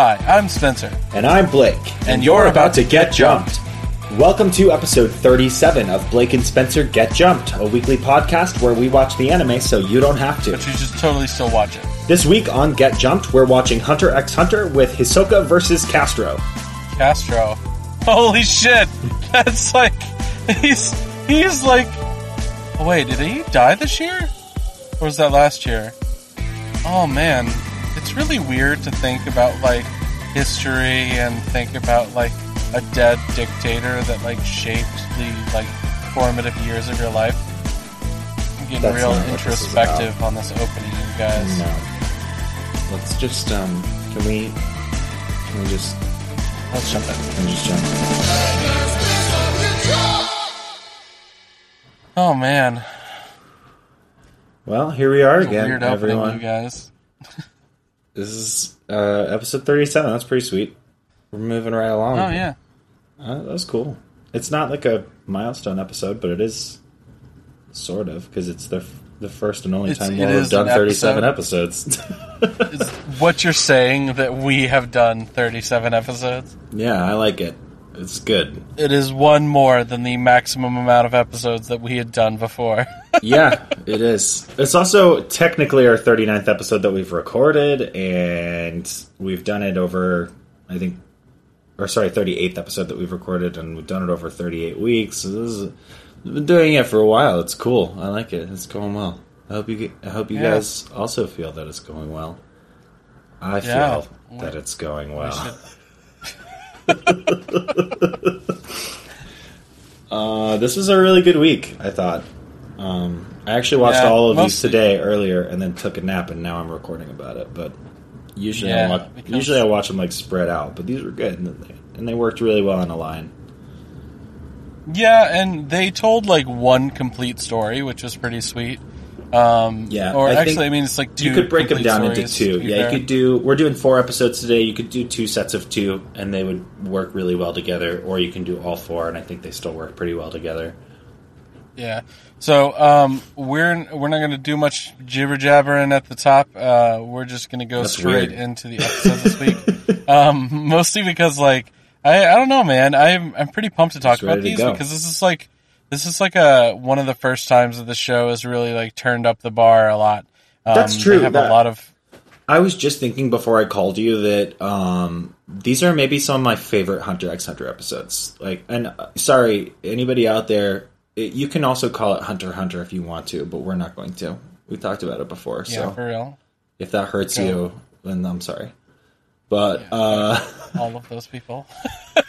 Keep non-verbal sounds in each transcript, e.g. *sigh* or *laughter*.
Hi, I'm Spencer. And I'm Blake. And you're about to get jumped. Welcome to episode 37 of Blake and Spencer Get Jumped, a weekly podcast where we watch the anime so you don't have to. But you just totally still watch it. This week on Get Jumped, we're watching Hunter x Hunter with Hisoka versus Castro. Castro. Holy shit! *laughs* That's like he's he's like. Wait, did he die this year? Or was that last year? Oh man, it's really weird to think about like history and think about like a dead dictator that like shaped the like formative years of your life. I'm getting That's real this introspective on this opening, you guys. No. Let's just, um, can we, can we just, Let's jump in. can we just jump? Oh man, Well, here we are It's again, everyone. you guys. *laughs* This is, uh, episode 37. That's pretty sweet. We're moving right along. Oh yeah. Uh, that was cool. It's not like a milestone episode, but it is sort of because it's the f- the first and only It's- time we've done an thirty seven episodes. *laughs* Is what you're saying that we have done 37 episodes? yeah, I like it. It's good. It is one more than the maximum amount of episodes that we had done before. *laughs* Yeah, it is. It's also technically our 39th episode that we've recorded, and we've done it over, I think, or sorry, 38th episode that we've recorded, and we've done it over 38 weeks. So this is, we've been doing it for a while. It's cool. I like it. It's going well. I hope you. I hope you Yeah. guys also feel that it's going well. I Yeah. feel that it's going well. *laughs* Uh, this was a really good week. I thought. Um, I actually watched Yeah, all of these today earlier, and then took a nap, and now I'm recording about it. But usually, Yeah, I watch, because- usually I watch them like spread out. But these were good, and they, and they worked really well in a line. yeah, and they told like one complete story, which was pretty sweet. Um, Yeah, or I actually, I mean, it's like two. you could break them down into two. Yeah, fair. you could do. We're doing four episodes today. You could do two sets of two, and they would work really well together. Or you can do all four, and I think they still work pretty well together. Yeah. So um, we're we're not going to do much jibber jabbering at the top. Uh, we're just going to go That's straight weird. into the episode this week. *laughs* um, mostly because like I I don't know, man. I'm I'm pretty pumped to talk Just about these because this is like this is like a one of the first times that the show has really like turned up the bar a lot. Um, That's they true, have that- a lot of I was just thinking before I called you that um, these are maybe some of my favorite Hunter x Hunter episodes. Like, and uh, sorry, anybody out there, it, you can also call it Hunter Hunter if you want to, but we're not going to. We talked about it before, yeah so for real. if that hurts Go. you, then I'm sorry. But uh, *laughs* All of those people.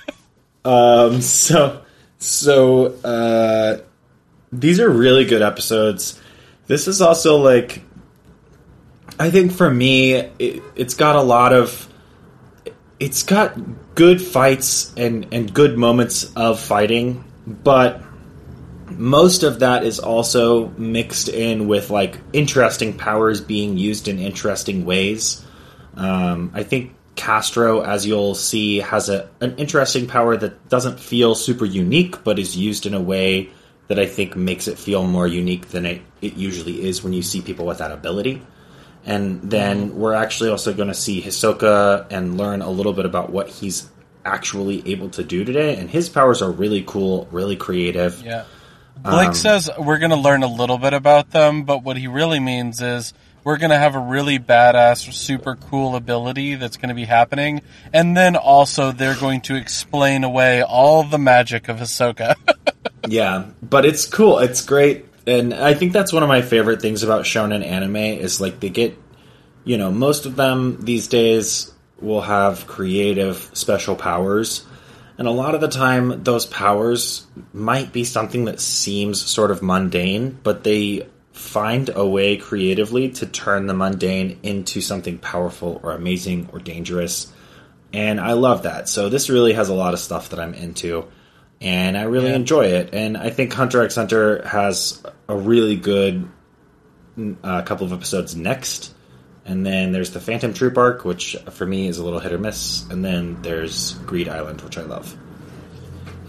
*laughs* um, so so uh, these are really good episodes. This is also like I think for me, it, it's got a lot of. It's got good fights and and good moments of fighting, but most of that is also mixed in with like interesting powers being used in interesting ways. Um, I think Castro, as you'll see, has a an interesting power that doesn't feel super unique, but is used in a way that I think makes it feel more unique than it, it usually is when you see people with that ability. And then we're actually also going to see Hisoka and learn a little bit about what he's actually able to do today. And his powers are really cool, really creative. Yeah. Blake Um, says we're going to learn a little bit about them, but what he really means is we're going to have a really badass, super cool ability that's going to be happening, and then also they're going to explain away all the magic of Hisoka. *laughs* Yeah, but it's cool. It's great, and I think that's one of my favorite things about shonen anime is like they get, you know, most of them these days will have creative special powers, and a lot of the time those powers might be something that seems sort of mundane, but they find a way creatively to turn the mundane into something powerful or amazing or dangerous. And I love that. So this really has a lot of stuff that I'm into and I really Yeah. enjoy it. And I think Hunter x Hunter has a really good uh, couple of episodes next. And then there's the Phantom Troop arc, which for me is a little hit or miss. And then there's Greed Island, which I love.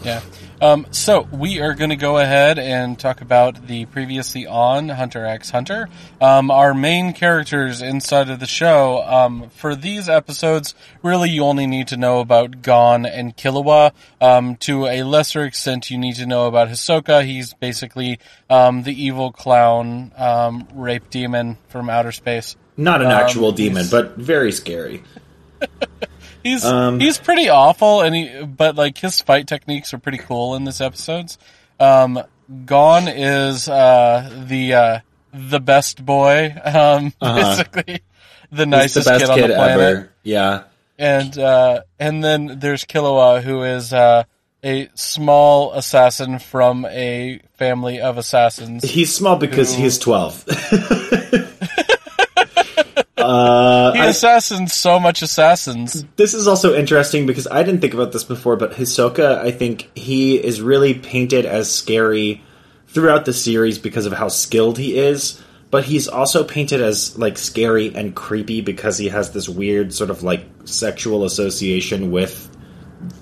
Yeah. Um, so we are going to go ahead and talk about the previously on Hunter x Hunter. Um, our main characters inside of the show. Um, for these episodes, really you only need to know about Gon and Killua. Um, to a lesser extent, you need to know about Hisoka. He's basically um, the evil clown um, rape demon from outer space. Not an actual demon, but very scary. *laughs* He's Um, he's pretty awful, and he but like his fight techniques are pretty cool in this episodes. Um, Gon is uh, the uh, the best boy, um, *laughs* Uh-huh. basically the nicest the kid on kid the planet. ever. Yeah. And uh, and then there's Killua, who is uh, a small assassin from a family of assassins. He's small because Who- he's 12. *laughs* uh, He I- assassins so much assassins. this is also interesting because I didn't think about this before, but Hisoka, I think he is really painted as scary throughout the series because of how skilled he is. But he's also painted as like scary and creepy because he has this weird sort of like sexual association with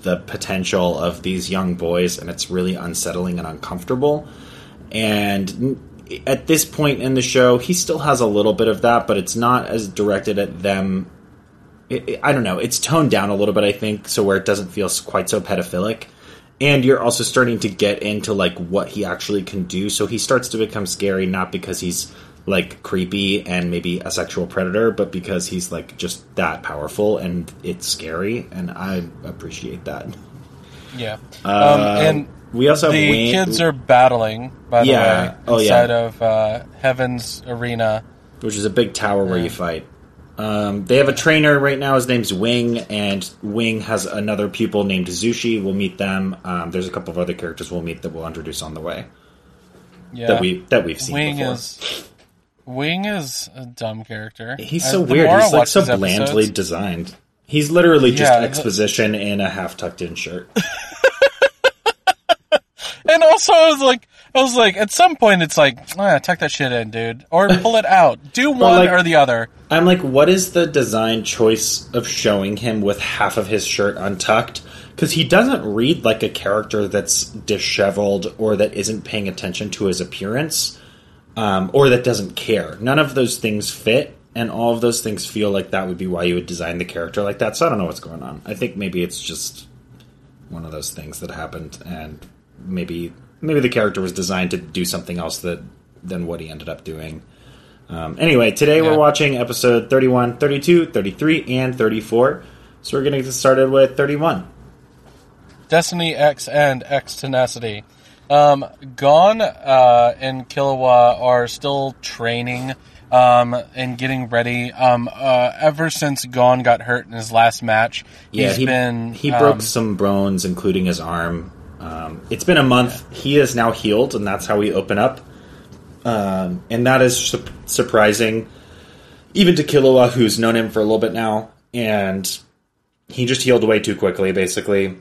the potential of these young boys, and it's really unsettling and uncomfortable. And at this point in the show, he still has a little bit of that, but it's not as directed at them it, it- I don't know. It's toned down a little bit, I think, so where it doesn't feel quite so pedophilic. And you're also starting to get into like what he actually can do. So he starts to become scary not because he's like creepy and maybe a sexual predator, but because he's like just that powerful and it's scary. And I appreciate that. Yeah, Uh, um, and we also have the Wayne, kids are battling, by the Yeah. way, Oh, yeah. inside of uh, Heaven's Arena. which is a big tower where you fight. Um, they have a trainer right now. His name's Wing, and Wing has another pupil named Zushi. We'll meet them. Um, there's a couple of other characters we'll meet that we'll introduce on the way Yeah, that we that we've seen Wing before. is Wing is a dumb character. He's Uh, so the weird. I He's like so these episodes- blandly designed. He's literally just Yeah, the- exposition in a half tucked in shirt. *laughs* And also, I was like, I was like, at some point, it's like, ah, tuck that shit in, dude, or pull it out. Do one like- or the other. I'm like, what is the design choice of showing him with half of his shirt untucked? Because he doesn't read like a character that's disheveled or that isn't paying attention to his appearance um, or that doesn't care. None of those things fit, and all of those things feel like that would be why you would design the character like that. So I don't know what's going on. I think maybe it's just one of those things that happened, and maybe maybe the character was designed to do something else that than what he ended up doing. Um, anyway, today Yeah. we're watching episode 31, 32, 33, and 34. So we're going to get started with 31. Destiny X and X Tenacity. Um, Gon uh, and Killua are still training um, and getting ready. Um, uh, ever since Gon got hurt in his last match, Yeah, he's he, been he um, broke some bones, including his arm. Um, it's been a month. He is now healed, and that's how we open up. Um, and that is su- surprising, even to Killua, who's known him for a little bit now, and he just healed way too quickly. Basically,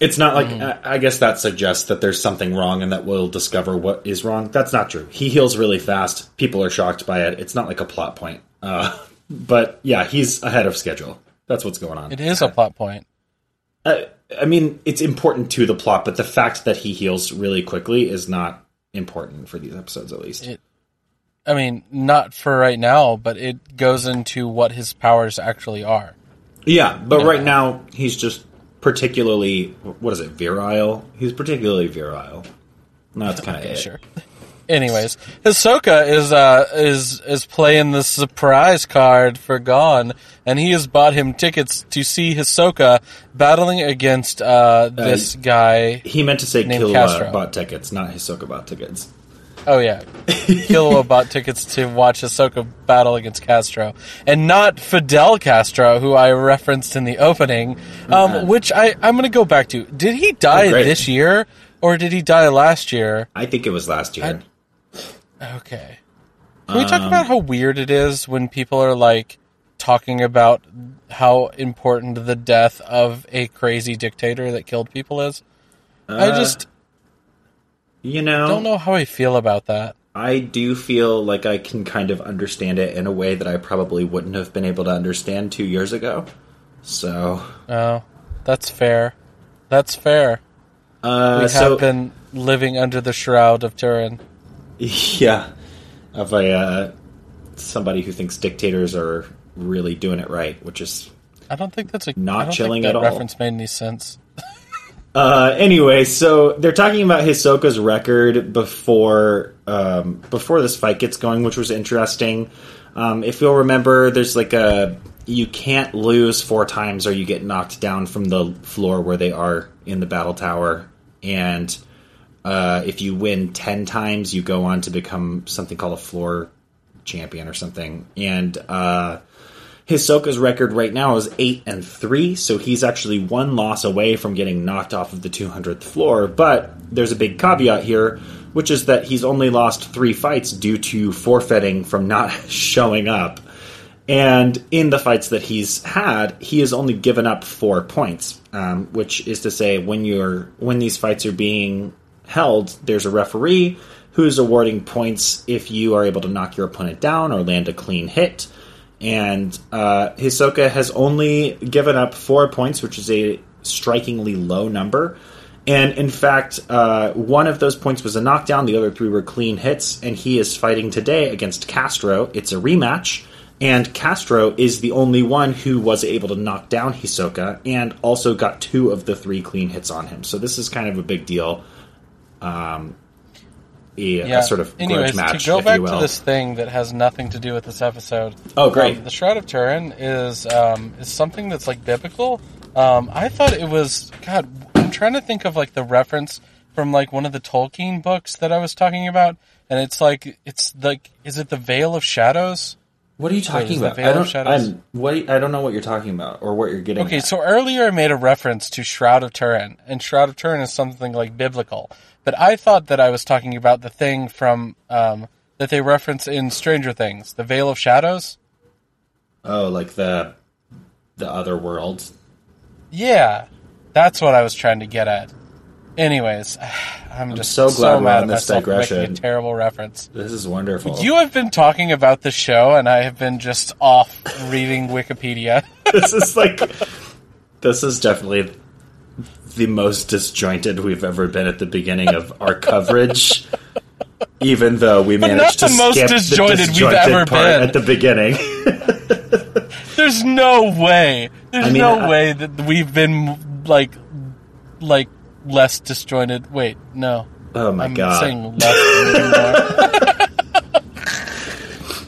it's not like Mm-hmm. I, I guess that suggests that there's something wrong, and that we'll discover what is wrong. That's not true. He heals really fast. People are shocked by it. It's not like a plot point. Uh, *laughs* but yeah, he's ahead of schedule. That's what's going on. It is a plot point. Uh, I mean, it's important to the plot, but the fact that he heals really quickly is not important for these episodes, at least. It- I mean, not for right now, but it goes into what his powers actually are. yeah, but right now he's just particularly what is it? Virile. He's particularly virile. No, that's *laughs* kind of Okay, it. sure. Anyways, Hisoka is uh is is playing the surprise card for Gon, and he has bought him tickets to see Hisoka battling against uh this guy. He meant to say Killua bought tickets, not Hisoka bought tickets. Oh yeah, *laughs* Killua bought tickets to watch Hisoka battle against Castro, and not Fidel Castro, who I referenced in the opening. Um, which I I'm gonna go back to. Did he die Oh, this year or did he die last year? I think it was last year. Okay. Can we talk about how weird it is when people are like talking about how important the death of a crazy dictator that killed people is? I just you know, don't know how I feel about that. I do feel like I can kind of understand it in a way that I probably wouldn't have been able to understand two years ago. So Oh, that's fair. That's fair. Uh, we so have been living under the shroud of Turin. *laughs* yeah, of a uh, somebody who thinks dictators are really doing it right, which is I don't think that's a Not I don't chilling think that at all. Reference made any sense. *laughs* Uh, anyway, so they're talking about Hisoka's record before um, before this fight gets going, which was interesting. Um, if you'll remember, there's like a you can't lose four times or you get knocked down from the floor where they are in the battle tower, and uh, if you win ten times, you go on to become something called a floor champion or something. And uh, Hisoka's record right now is eight and three, so he's actually one loss away from getting knocked off of the 200th floor. But there's a big caveat here, which is that he's only lost three fights due to forfeiting from not *laughs* showing up. And in the fights that he's had, he has only given up four points, um, which is to say, when you're when these fights are being held, there's a referee who's awarding points if you are able to knock your opponent down or land a clean hit and uh, Hisoka has only given up four points, which is a strikingly low number. And in fact, uh, one of those points was a knockdown, the other three were clean hits, and he is fighting today against Castro. It's a rematch, and Castro is the only one who was able to knock down Hisoka and also got two of the three clean hits on him. So this is kind of a big deal. Um, a, a sort of grudge Anyways, match, to go back to this thing that has nothing to do with this episode. Oh, great. Um, the Shroud of Turin is um, is something that's like biblical. Um, I thought it was God. I'm trying to think of like the reference from like one of the Tolkien books that I was talking about, and it's like it's like is it the Veil of Shadows? What are you talking about? I don't. I'm, what? I don't know what you're talking about or what you're getting. Okay, at. so earlier I made a reference to Shroud of Turin, and Shroud of Turin is something like biblical. But I thought that I was talking about the thing from um, that they reference in Stranger Things, the Veil of Shadows. oh, like the the other world. Yeah, that's what I was trying to get at. Anyways, *sighs* I'm just so glad we're mad on at this myself for making digression. a terrible reference. This is wonderful. You have been talking about the show, and I have been just off reading Wikipedia. *laughs* this is like this is definitely the most disjointed we've ever been at the beginning of our coverage. *laughs* Even though we not managed to the most skip disjointed the we've disjointed ever part been. at the beginning. *laughs* There's no way. There's I mean, no I- way that we've been like, like less disjointed. Wait, no. Oh my I'm god! saying less than you are. *laughs*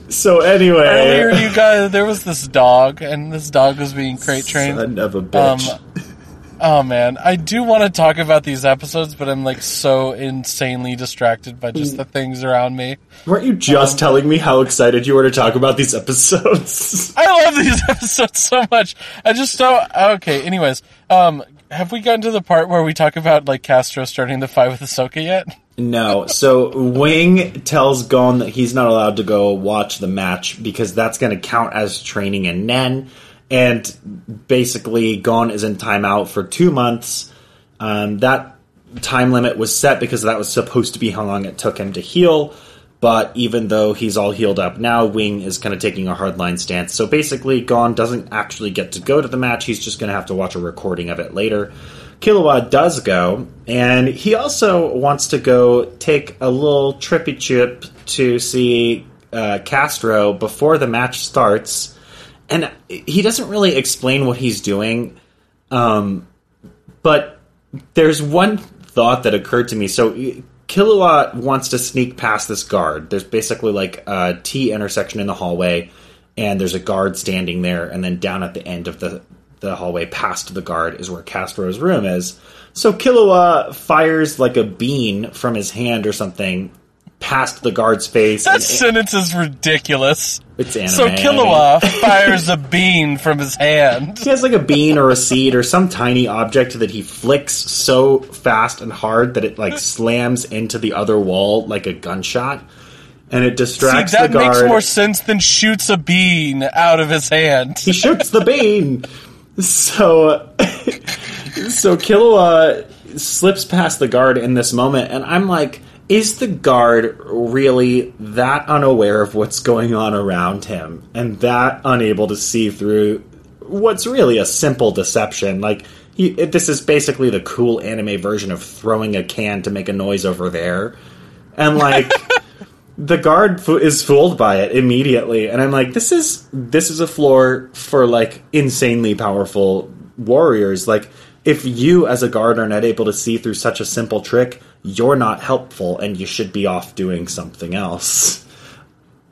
So anyway, Earlier, you guys, there was this dog, and this dog was being crate trained. son of a bitch. Um, *laughs* Oh man, I do want to talk about these episodes, but I'm like so insanely distracted by just the things around me. Weren't you um, just telling me how excited you were to talk about these episodes? *laughs* I love these episodes so much. I just don't. Okay, anyways, um, have we gotten to the part where we talk about like Castro starting the fight with Hisoka yet? No. So Wing tells Gon that he's not allowed to go watch the match because that's going to count as training in Nen. And basically, Gon is in timeout for two months. Um, that time limit was set because that was supposed to be how long it took him to heal. But even though he's all healed up now, Wing is kind of taking a hardline stance. So basically, Gon doesn't actually get to go to the match. He's just going to have to watch a recording of it later. Killua does go, and he also wants to go take a little trippy trip to see uh, Castro before the match starts. And he doesn't really explain what he's doing, um, but there's one thought that occurred to me. So Killua wants to sneak past this guard. There's basically like a T intersection in the hallway, and there's a guard standing there, and then down at the end of the the hallway past the guard is where Castro's room is. So Killua fires like a bean from his hand or something past the guard's face. That and- sentence is ridiculous. it's anime. So Killua fires a bean from his hand. He has like a bean or a seed or some tiny object that he flicks so fast and hard that it like slams into the other wall like a gunshot, and it See, distracts that the guard. That makes more sense than shoots a bean out of his hand. he shoots the bean. So, *laughs* so Killua slips past the guard in this moment, and I'm like, is the guard really that unaware of what's going on around him and that unable to see through what's really a simple deception. Like he, it, this is basically the cool anime version of throwing a can to make a noise over there, and like. *laughs* the guard fo- is fooled by it immediately and i'm like this is this is a floor for like insanely powerful warriors like if you as a guard are not able to see through such a simple trick you're not helpful and you should be off doing something else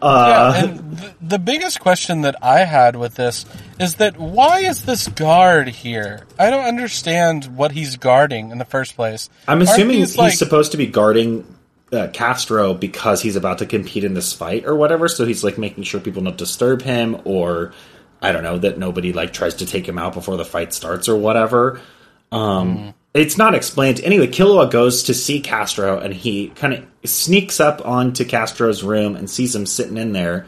uh, yeah, and th- the biggest question that I had with this is that why is this guard here? I don't understand what he's guarding in the first place. i'm assuming these, he's like- supposed to be guarding uh, castro because he's about to compete in this fight or whatever so he's like making sure people don't disturb him or i don't know that nobody like tries to take him out before the fight starts or whatever Um, It's not explained. Anyway, Killua goes to see Castro and he kind of sneaks up onto Castro's room and sees him sitting in there.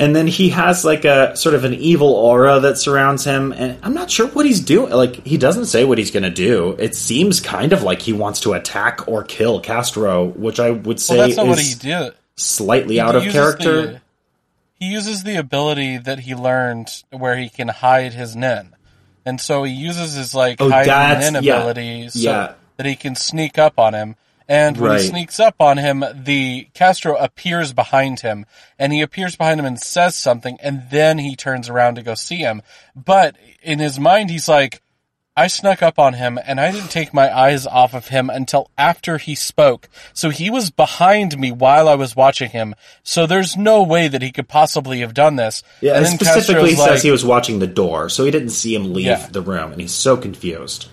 And then he has like a sort of an evil aura that surrounds him. And I'm not sure what he's doing. Like, he doesn't say what he's going to do. It seems kind of like he wants to attack or kill Castro, which I would say well, that's not what he is slightly out of character. the- he uses the ability that he learned where he can hide his Nen. And so he uses his like Oh, hiding that's- Nen yeah. so Yeah. that he can sneak up on him. And when Right. he sneaks up on him, the Castro appears behind him, and he appears behind him and says something, and then he turns around to go see him. But in his mind, he's like, I snuck up on him and I didn't take my eyes off of him until after he spoke. So he was behind me while I was watching him. So there's no way that he could possibly have done this. Yeah, and and specifically says like- he was watching the door, so he didn't see him leave Yeah. the room, and he's so confused.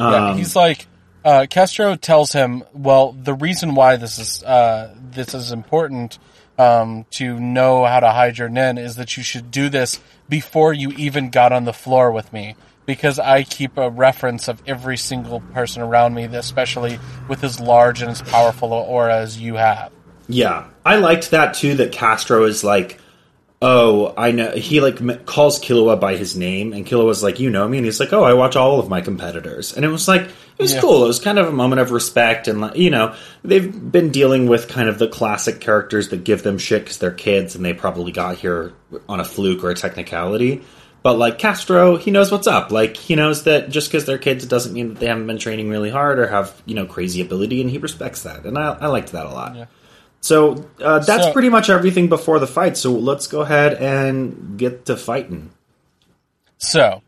Yeah, Um, he's like, uh, Castro tells him, well, the reason why this is, uh, this is important, um, to know how to hide your Nen is that you should do this before you even got on the floor with me. Because I keep a reference of every single person around me, especially with as large and as powerful an aura as you have. Yeah, I liked that too. That Castro is like, oh, I know. He like calls Killua by his name, and Killua's like, you know me, and he's like, oh, I watch all of my competitors, and it was like, it was Yeah. cool. It was kind of a moment of respect, and like, you know, they've been dealing with kind of the classic characters that give them shit because they're kids, and they probably got here on a fluke or a technicality. But like Castro, he knows what's up. Like he knows that just because they're kids, it doesn't mean that they haven't been training really hard or have you know crazy ability, and he respects that. And I, I liked that a lot. Yeah. So uh, that's So- pretty much everything before the fight. So let's go ahead and get to fighting. So,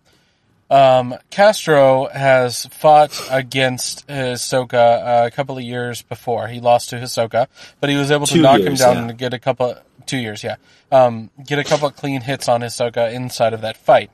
um, Castro has fought against Hisoka a couple of years before. He lost to Hisoka, but he was able to Two knock him down yeah. and get a couple, two years, yeah, um, get a couple of clean hits on Hisoka inside of that fight.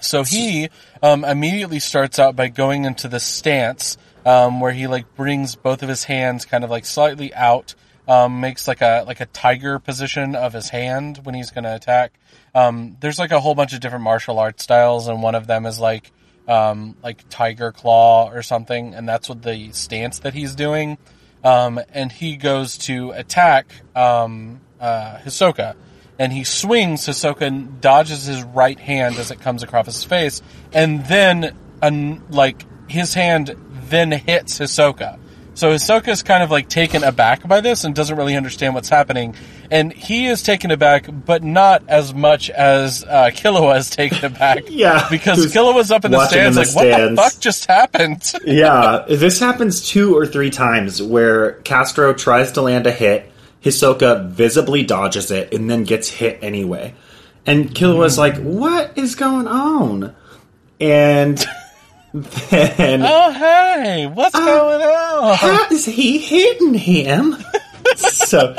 So he um, immediately starts out by going into the stance um, where he like brings both of his hands kind of like slightly out, um, makes like a like a tiger position of his hand when he's going to attack. Um, there's like a whole bunch of different martial arts styles, and one of them is like um, like tiger claw or something, and that's what the stance that he's doing. Um, and he goes to attack um, uh, Hisoka and he swings. Hisoka dodges his right hand as it comes across his face, and then, un, like his hand then hits Hisoka. So Hisoka is kind of like taken aback by this and doesn't really understand what's happening, and he is taken aback, but not as much as uh, Killua is taken aback. *laughs* Yeah, because Killua's up in the watching in stands, the like, what the fuck just happened? yeah, this happens two or three times where Castro tries to land a hit, Hisoka visibly dodges it, and then gets hit anyway. And Killua's like, "What is going on?" And then oh hey, what's going on? how is he hitting him? *laughs* so,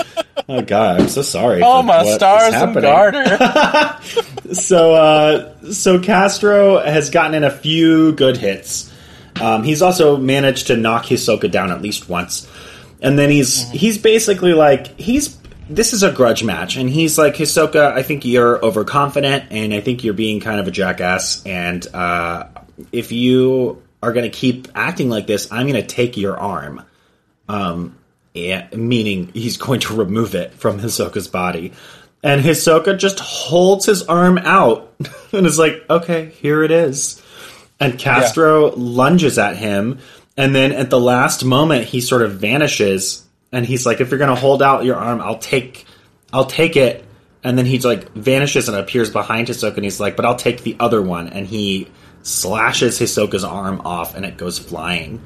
oh god, I'm so sorry. Oh my stars and garter. *laughs* So, uh, so Castro has gotten in a few good hits. Um, he's also managed to knock Hisoka down at least once, and then he's he's basically like he's this is a grudge match, and he's like Hisoka. I think you're overconfident, and I think you're being kind of a jackass. And uh, if you are going to keep acting like this, I'm going to take your arm. Um, yeah, meaning he's going to remove it from Hisoka's body. And Hisoka just holds his arm out *laughs* and is like, okay, here it is. And Castro lunges at him. And then at the last moment, he sort of vanishes. And he's like, if you're going to hold out your arm, I'll take, I'll take it. and then he like vanishes and appears behind Hisoka, and he's like, "But I'll take the other one," and he slashes Hisoka's arm off, and it goes flying.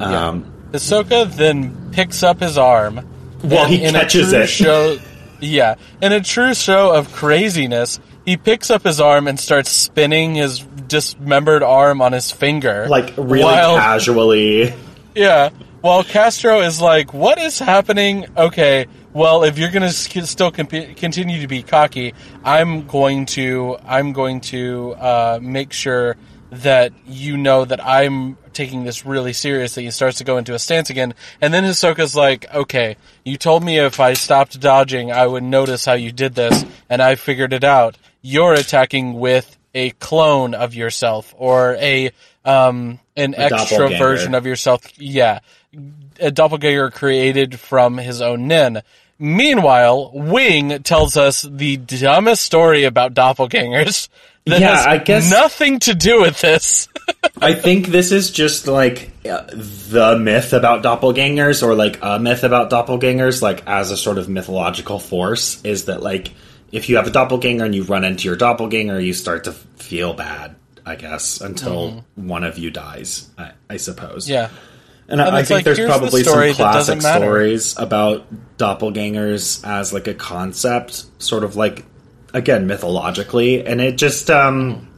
Um, Hisoka then picks up his arm. Well, he catches it. Show, yeah, in a true show of craziness, he picks up his arm and starts spinning his dismembered arm on his finger, like really while- casually. Yeah. While Castro is like, "What is happening?" Okay, well, if you're gonna sk- still comp- continue to be cocky, I'm going to I'm going to uh, make sure that you know that I'm taking this really seriously. He starts to go into a stance again, and then Hisoka's like, "Okay, you told me if I stopped dodging, I would notice how you did this, and I figured it out. You're attacking with a clone of yourself or a um an extra version of yourself. Yeah, a doppelganger created from his own Nen. Meanwhile, Wing tells us the dumbest story about doppelgangers *laughs* that Yeah, has I guess- nothing to do with this. *laughs* I think this is just like uh, the myth about doppelgangers, or like a myth about doppelgangers, like as a sort of mythological force, is that like if you have a doppelganger and you run into your doppelganger, you start to feel bad. I guess until one of you dies. I, I suppose. yeah. And, And I, I think like, there's here's the probably some classic stories about doppelgangers as like a concept, sort of like again mythologically, and it just um,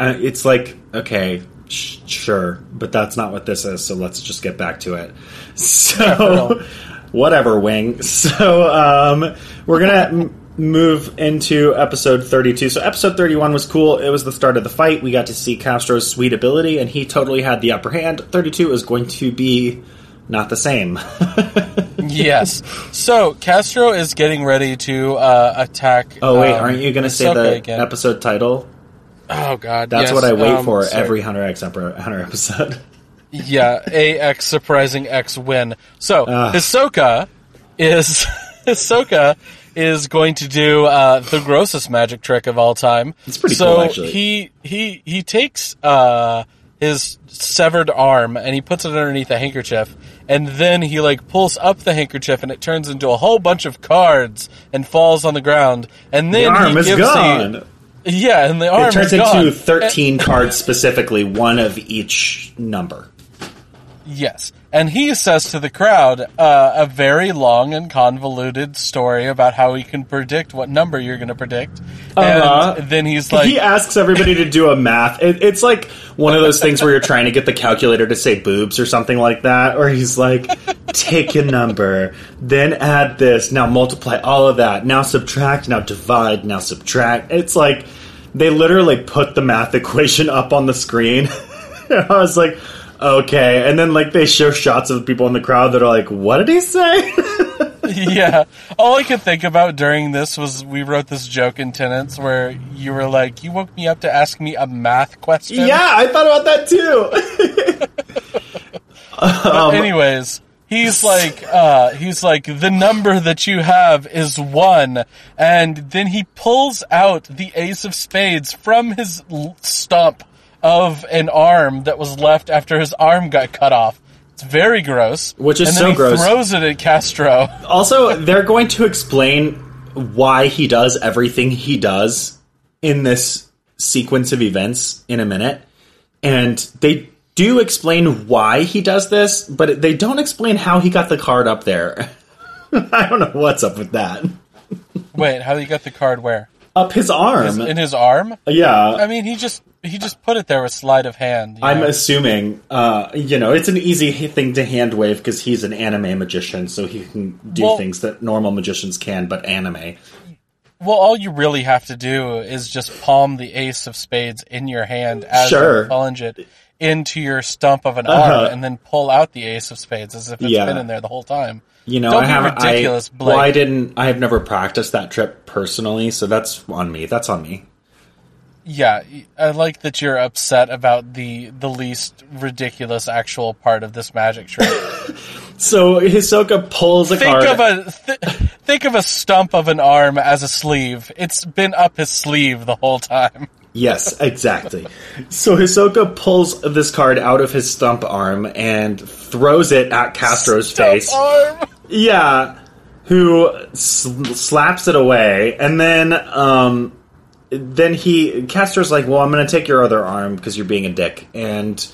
uh, it's like okay, sh- sure, but that's not what this is. So let's just get back to it. *laughs* So *laughs* whatever, wing. *laughs* So um, we're gonna. Move into episode 32. So, episode 31 was cool. It was the start of the fight. We got to see Castro's sweet ability, and he totally had the upper hand. 32 is going to be not the same. *laughs* yes. So Castro is getting ready to uh, attack. oh, wait, um, aren't you going to say the again. episode title? Oh God, That's yes, what I wait um, for sorry. every Hunter X Hunter episode. *laughs* Yeah, AX surprising X win. So Ugh. Hisoka is *laughs* Hisoka is going to do uh, the grossest magic trick of all time. It's pretty so cool, actually. he he he takes uh, his severed arm and he puts it underneath a handkerchief, and then he like pulls up the handkerchief and it turns into a whole bunch of cards and falls on the ground, and then The arm he is gives gone. The, yeah, and the arm It turns is gone. into 13 cards specifically, one of each number. Yes. And he says to the crowd uh, a very long and convoluted story about how he can predict what number you're going to predict. Uh-huh. And then he's like, he asks everybody to do a math. It, it's like one of those things where you're trying to get the calculator to say boobs or something like that. Or he's like, take a number, then add this, now multiply all of that, now subtract, now divide, now subtract. It's like they literally put the math equation up on the screen. *laughs* I was like, okay. And then like they show shots of people in the crowd that are like, what did he say? *laughs* yeah. All I could think about during this was we wrote this joke in Tenants where you were like, you woke me up to ask me a math question. yeah, I thought about that too. *laughs* But anyways, he's like, uh, he's like, the number that you have is one, and then he pulls out the ace of spades from his stump of an arm that was left after his arm got cut off. It's very gross. Which is and then so he gross. Throws it at Castro. *laughs* Also, they're going to explain why he does everything he does in this sequence of events in a minute. And they do explain why he does this, but they don't explain how he got the card up there. *laughs* I don't know what's up with that. Wait, how he got the card where? Up his arm. In his arm? yeah. I mean, he just he just put it there with sleight of hand. I'm know? assuming, uh, you know, it's an easy thing to hand wave because he's an anime magician, so he can do Well- things that normal magicians can, but anime. Well, all you really have to do is just palm the ace of spades in your hand as Sure. you plunge it into your stump of an Uh-huh. arm, and then pull out the ace of spades as if it's Yeah. been in there the whole time. You know, Don't I be haven't. ridiculous, I, well, I didn't. I have never practiced that trip personally, so that's on me. That's on me. Yeah, I like that you're upset about the the least ridiculous actual part of this magic trick. *laughs* So Hisoka pulls a think card. of a th- think of a stump of an arm as a sleeve. It's been up his sleeve the whole time. *laughs* yes, exactly. so Hisoka pulls this card out of his stump arm and throws it at Castro's face. Arm. Yeah. who sl- slaps it away, and then um, then he Castro's like, "Well, I'm going to take your other arm because you're being a dick," and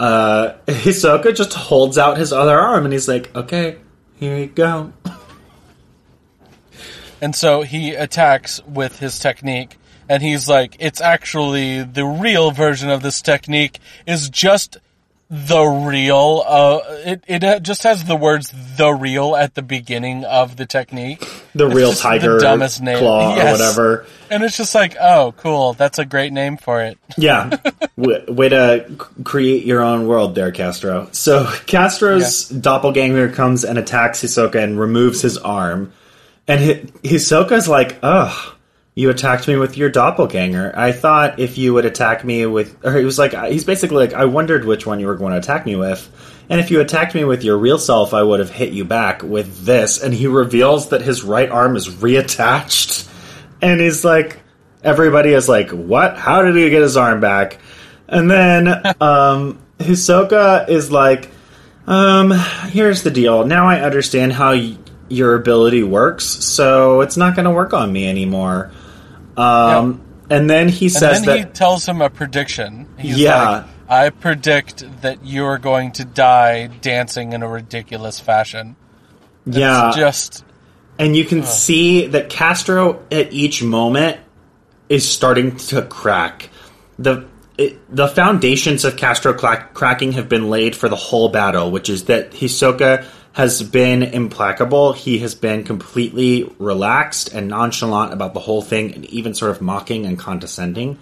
uh, *laughs* Hisoka just holds out his other arm, and he's like, "Okay, here you go." *laughs* And so he attacks with his technique, and he's like, it's actually the real version of this technique is just the real. Uh, it it just has the words "the real" at the beginning of the technique. The real tiger the dumbest name, claw or whatever. And it's just like, oh, cool, that's a great name for it. *laughs* Yeah, w- way to create your own world there, Castro. So Castro's doppelganger comes and attacks Hisoka and removes his arm, and Hi- Hisoka's like, "Ugh, you attacked me with your doppelganger. I thought if you would attack me with," or he was like, he's basically like, "I wondered which one you were going to attack me with." And if you attacked me with your real self, I would have hit you back with this. And he reveals that his right arm is reattached. And he's like, everybody is like, what? How did he get his arm back? And then *laughs* um, Hisoka is like, um, here's the deal. Now I understand how y- your ability works, so it's not going to work on me anymore. Um, And then he And says then that. he tells him a prediction. He's Yeah. like, I predict that you're going to die dancing in a ridiculous fashion. yeah. Just And you can see that Castro at each moment is starting to crack. The it, the foundations of Castro cracking have been laid for the whole battle, which is that Hisoka has been implacable. He has been completely relaxed and nonchalant about the whole thing, and even sort of mocking and condescending.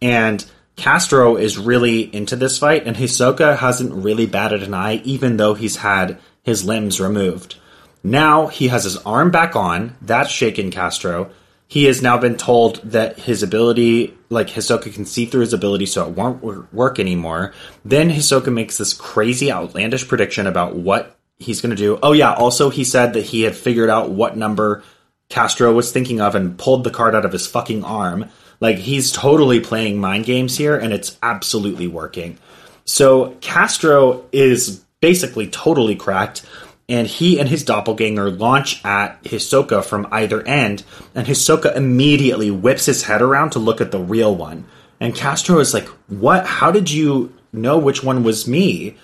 And Castro is really into this fight, and Hisoka hasn't really batted an eye, even though he's had his limbs removed. Now he has his arm back on. That's shaken Castro. He has now been told that his ability, like Hisoka can see through his ability, so it won't work anymore. Then Hisoka makes this crazy, outlandish prediction about what he's going to do. Oh, yeah, also he said that he had figured out what number Castro was thinking of and pulled the card out of his fucking arm. Like, he's totally playing mind games here, and it's absolutely working. So Castro is basically totally cracked, and he and his doppelganger launch at Hisoka from either end, and Hisoka immediately whips his head around to look at the real one. And Castro is like, What? How did you know which one was me?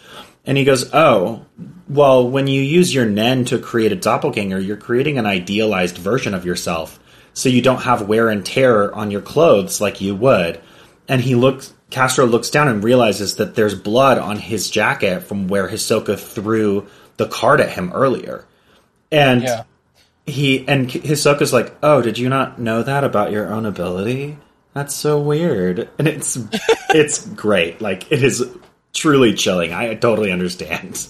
And he goes, Oh, well, when you use your Nen to create a doppelganger, you're creating an idealized version of yourself. So you don't have wear and tear on your clothes like you would and he looks Castro looks down and realizes that there's blood on his jacket from where Hisoka threw the card at him earlier. And yeah. he and Hisoka's like, "Oh, did you not know that about your own ability? That's so weird." And it's *laughs* it's great. Like it is truly chilling. I totally understand.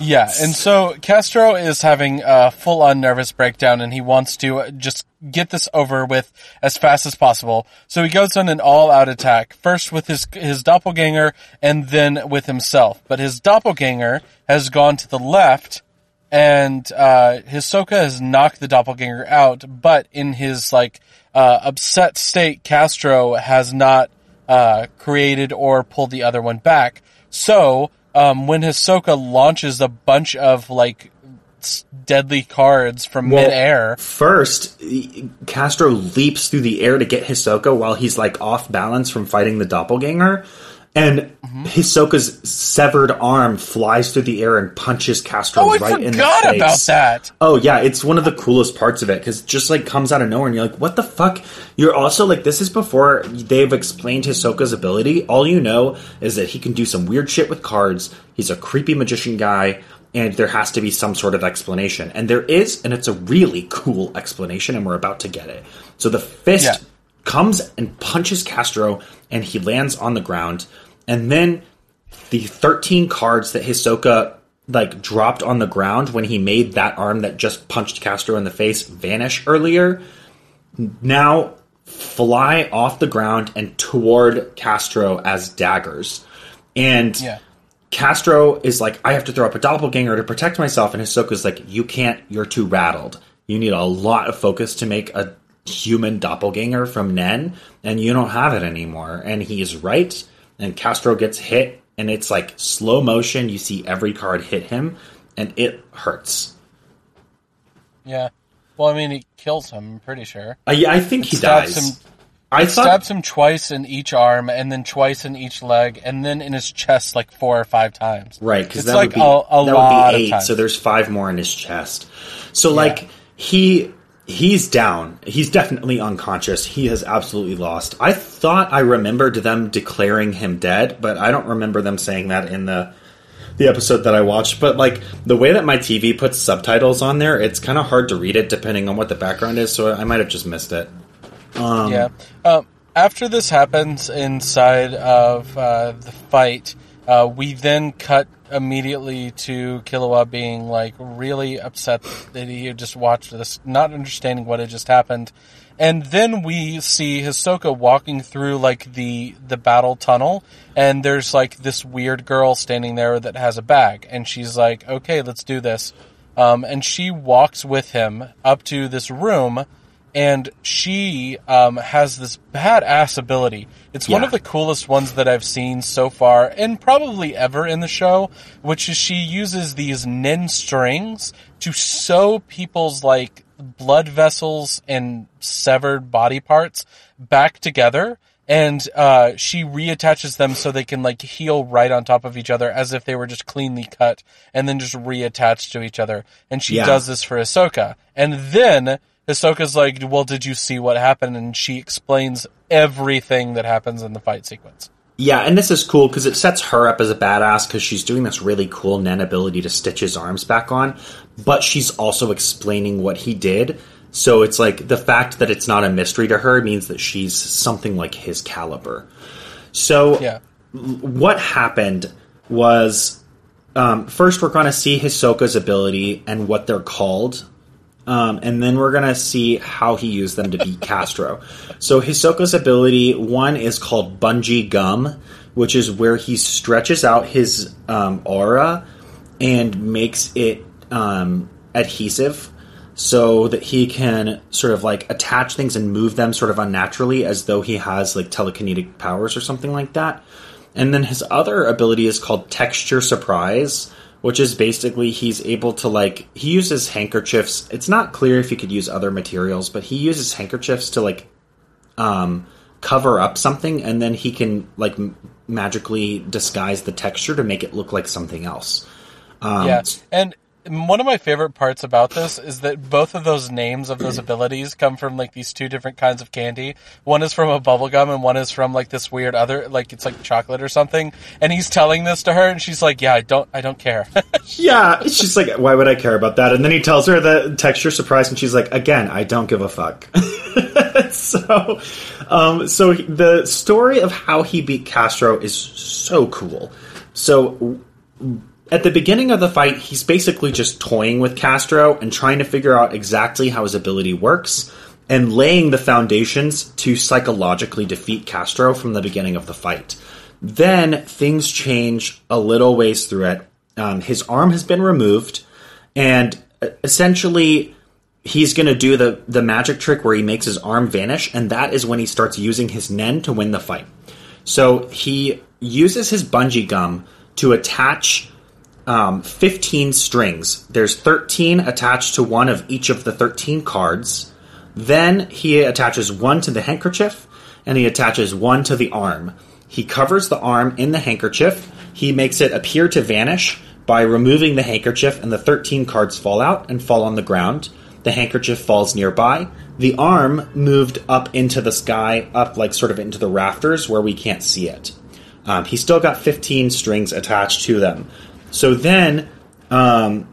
Yeah, and so Castro is having a full on nervous breakdown and he wants to just get this over with as fast as possible. So he goes on an all out attack, first with his, his doppelganger and then with himself. But his doppelganger has gone to the left and, uh, Hisoka has knocked the doppelganger out, but in his, like, uh, upset state, Castro has not, uh, created or pulled the other one back. So, um, when Hisoka launches a bunch of like deadly cards from Well, midair, First, Castro leaps through the air to get Hisoka while he's like off balance from fighting the doppelganger. And Mm-hmm. Hisoka's severed arm flies through the air and punches Castro oh, I right in the forgot face. about that. Oh yeah, it's one of the coolest parts of it because just like comes out of nowhere and you're like, what the fuck? You're also like, this is before they've explained Hisoka's ability. All you know is that he can do some weird shit with cards. He's a creepy magician guy, and there has to be some sort of explanation. And there is, and it's a really cool explanation, and we're about to get it. So the fist Yeah. comes and punches Castro, and he lands on the ground, and then the 13 cards that Hisoka like dropped on the ground when he made that arm that just punched Castro in the face vanish earlier now fly off the ground and toward Castro as daggers. And Yeah. Castro is like, I have to throw up a doppelganger to protect myself. And Hisoka's like, You can't, you're too rattled. You need a lot of focus to make a human doppelganger from Nen, and you don't have it anymore. And he is right. And Castro gets hit, and it's like slow motion. You see every card hit him, and it hurts. Yeah. Well, I mean, he kills him. I'm pretty sure. Uh, yeah, I think he Stabs dies. him. I thought Stabs him twice in each arm, and then twice in each leg, and then in his chest like four or five times. Right, because that like would be a- a that lot would be eight. times. So there's five more in his chest. So like he he's down. He's definitely unconscious. He has absolutely lost. I thought I remembered them declaring him dead, but I don't remember them saying that in the the episode that I watched. But like the way that my TV puts subtitles on there, it's kind of hard to read it depending on what the background is. So I might have just missed it. Um, yeah. Um, after this happens inside of uh, the fight, uh, we then cut immediately to Killua being like really upset that he had just watched this, not understanding what had just happened. And then we see Hisoka walking through like the the battle tunnel, and there's like this weird girl standing there that has a bag, and she's like, "Okay, let's do this." Um, and she walks with him up to this room and she um, has this badass ability. It's one of the coolest ones that I've seen so far, and probably ever in the show. Which is she uses these Nen strings to sew people's like blood vessels and severed body parts back together. And uh, she reattaches them so they can like heal right on top of each other, as if they were just cleanly cut, and then just reattached to each other. And she Yeah. does this for Hisoka. And then Hisoka's like, well, did you see what happened? And she explains everything that happens in the fight sequence. Yeah, and this is cool because it sets her up as a badass because she's doing this really cool Nen ability to stitch his arms back on, but she's also explaining what he did. So it's like the fact that it's not a mystery to her means that she's something like his caliber. So Yeah. what happened was um, first we're going to see Hisoka's ability and what they're called. Um, and then we're gonna see how he used them to beat *laughs* Castro. So Hisoka's ability one is called Bungee Gum, which is where he stretches out his um, aura and makes it um, adhesive, so that he can sort of like attach things and move them sort of unnaturally, as though he has like telekinetic powers or something like that. And then his other ability is called Texture Surprise, which is basically he's able to like he uses handkerchiefs. It's not clear if he could use other materials, but he uses handkerchiefs to like um cover up something and then he can like m- magically disguise the texture to make it look like something else. Um, yeah. And one of my favorite parts about this is that both of those names of those *clears throat* abilities come from like these two different kinds of candy. One is from a bubble gum and one is from like this weird other like it's like chocolate or something. And he's telling this to her and she's like, "Yeah, I don't I don't care." *laughs* Yeah, she's like, why would I care about that? And then he tells her the texture surprise, and she's like, again, I don't give a fuck. *laughs* so, um, so the story of how he beat Castro is so cool. So, at the beginning of the fight, he's basically just toying with Castro and trying to figure out exactly how his ability works and laying the foundations to psychologically defeat Castro from the beginning of the fight. Then things change a little ways through it. Um, his arm has been removed, and uh, essentially, he's going to do the the magic trick where he makes his arm vanish, and that is when he starts using his nen to win the fight. So he uses his bungee gum to attach um, 15 strings. There's 13 attached to one of each of the 13 cards. Then he attaches one to the handkerchief and he attaches one to the arm. He covers the arm in the handkerchief. He makes it appear to vanish by removing the handkerchief, and the 13 cards fall out and fall on the ground. The handkerchief falls nearby. The arm moved up into the sky, up like sort of into the rafters where we can't see it. Um, he's still got 15 strings attached to them. So then um,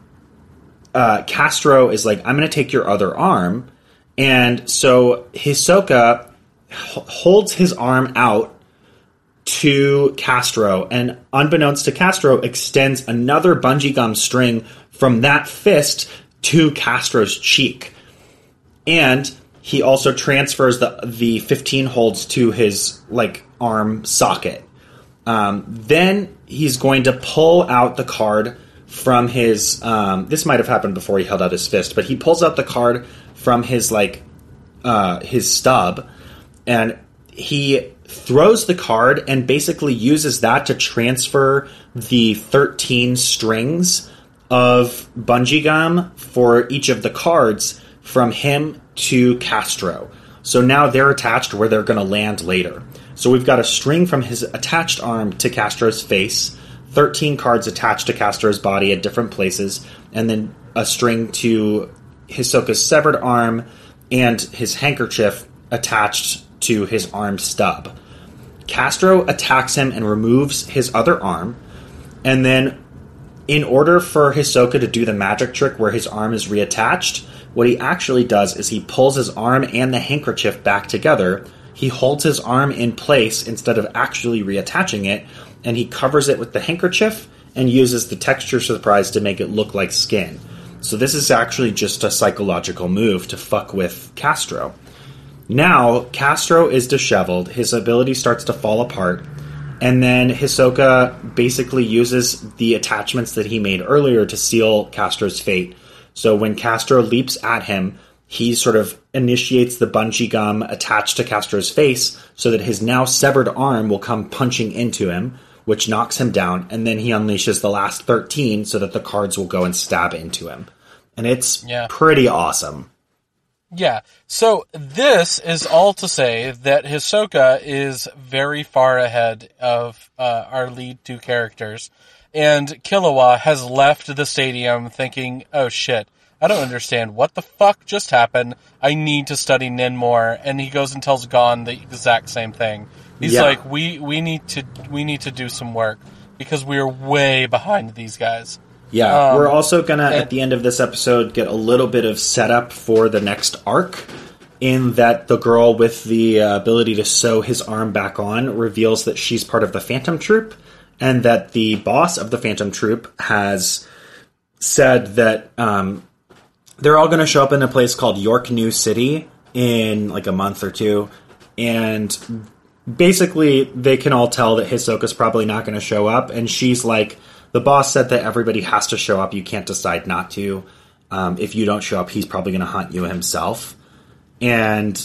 uh, Castro is like, I'm going to take your other arm. And so Hisoka h- holds his arm out to Castro, and unbeknownst to Castro, extends another bungee gum string from that fist to Castro's cheek. And he also transfers the the 15 holds to his like arm socket. Um, then he's going to pull out the card from his. Um, this might have happened before he held out his fist, but he pulls out the card from his like uh, his stub, and he throws the card and basically uses that to transfer the 13 strings of bungee gum for each of the cards from him to Castro. So now they're attached where they're going to land later. So we've got a string from his attached arm to Castro's face, 13 cards attached to Castro's body at different places, and then a string to Hisoka's severed arm and his handkerchief attached to his arm stub. Castro attacks him and removes his other arm, and then in order for Hisoka to do the magic trick where his arm is reattached, what he actually does is he pulls his arm and the handkerchief back together. He holds his arm in place instead of actually reattaching it, and he covers it with the handkerchief and uses the texture surprise to make it look like skin. So this is actually just a psychological move to fuck with Castro. Now, Castro is disheveled, his ability starts to fall apart, and then Hisoka basically uses the attachments that he made earlier to seal Castro's fate. So when Castro leaps at him, he sort of initiates the bungee gum attached to Castro's face so that his now severed arm will come punching into him, which knocks him down, and then he unleashes the last 13 so that the cards will go and stab into him. And it's Yeah. pretty awesome. Yeah. So this is all to say that Hisoka is very far ahead of uh, our lead two characters, and Killua has left the stadium thinking, "Oh shit." I don't understand what the fuck just happened. I need to study Nen more, and he goes and tells Gon the exact same thing. He's Yeah. like, "We we need to we need to do some work because we're way behind these guys." Yeah, Um, we're also gonna and- at the end of this episode get a little bit of setup for the next arc. In that the girl with the uh, ability to sew his arm back on reveals that she's part of the Phantom Troop, and that the boss of the Phantom Troop has said that um, they're all going to show up in a place called York New City in like a month or two, and basically they can all tell that Hisoka's probably not going to show up, and she's like, the boss said that everybody has to show up. You can't decide not to. Um, if you don't show up, he's probably going to hunt you himself. And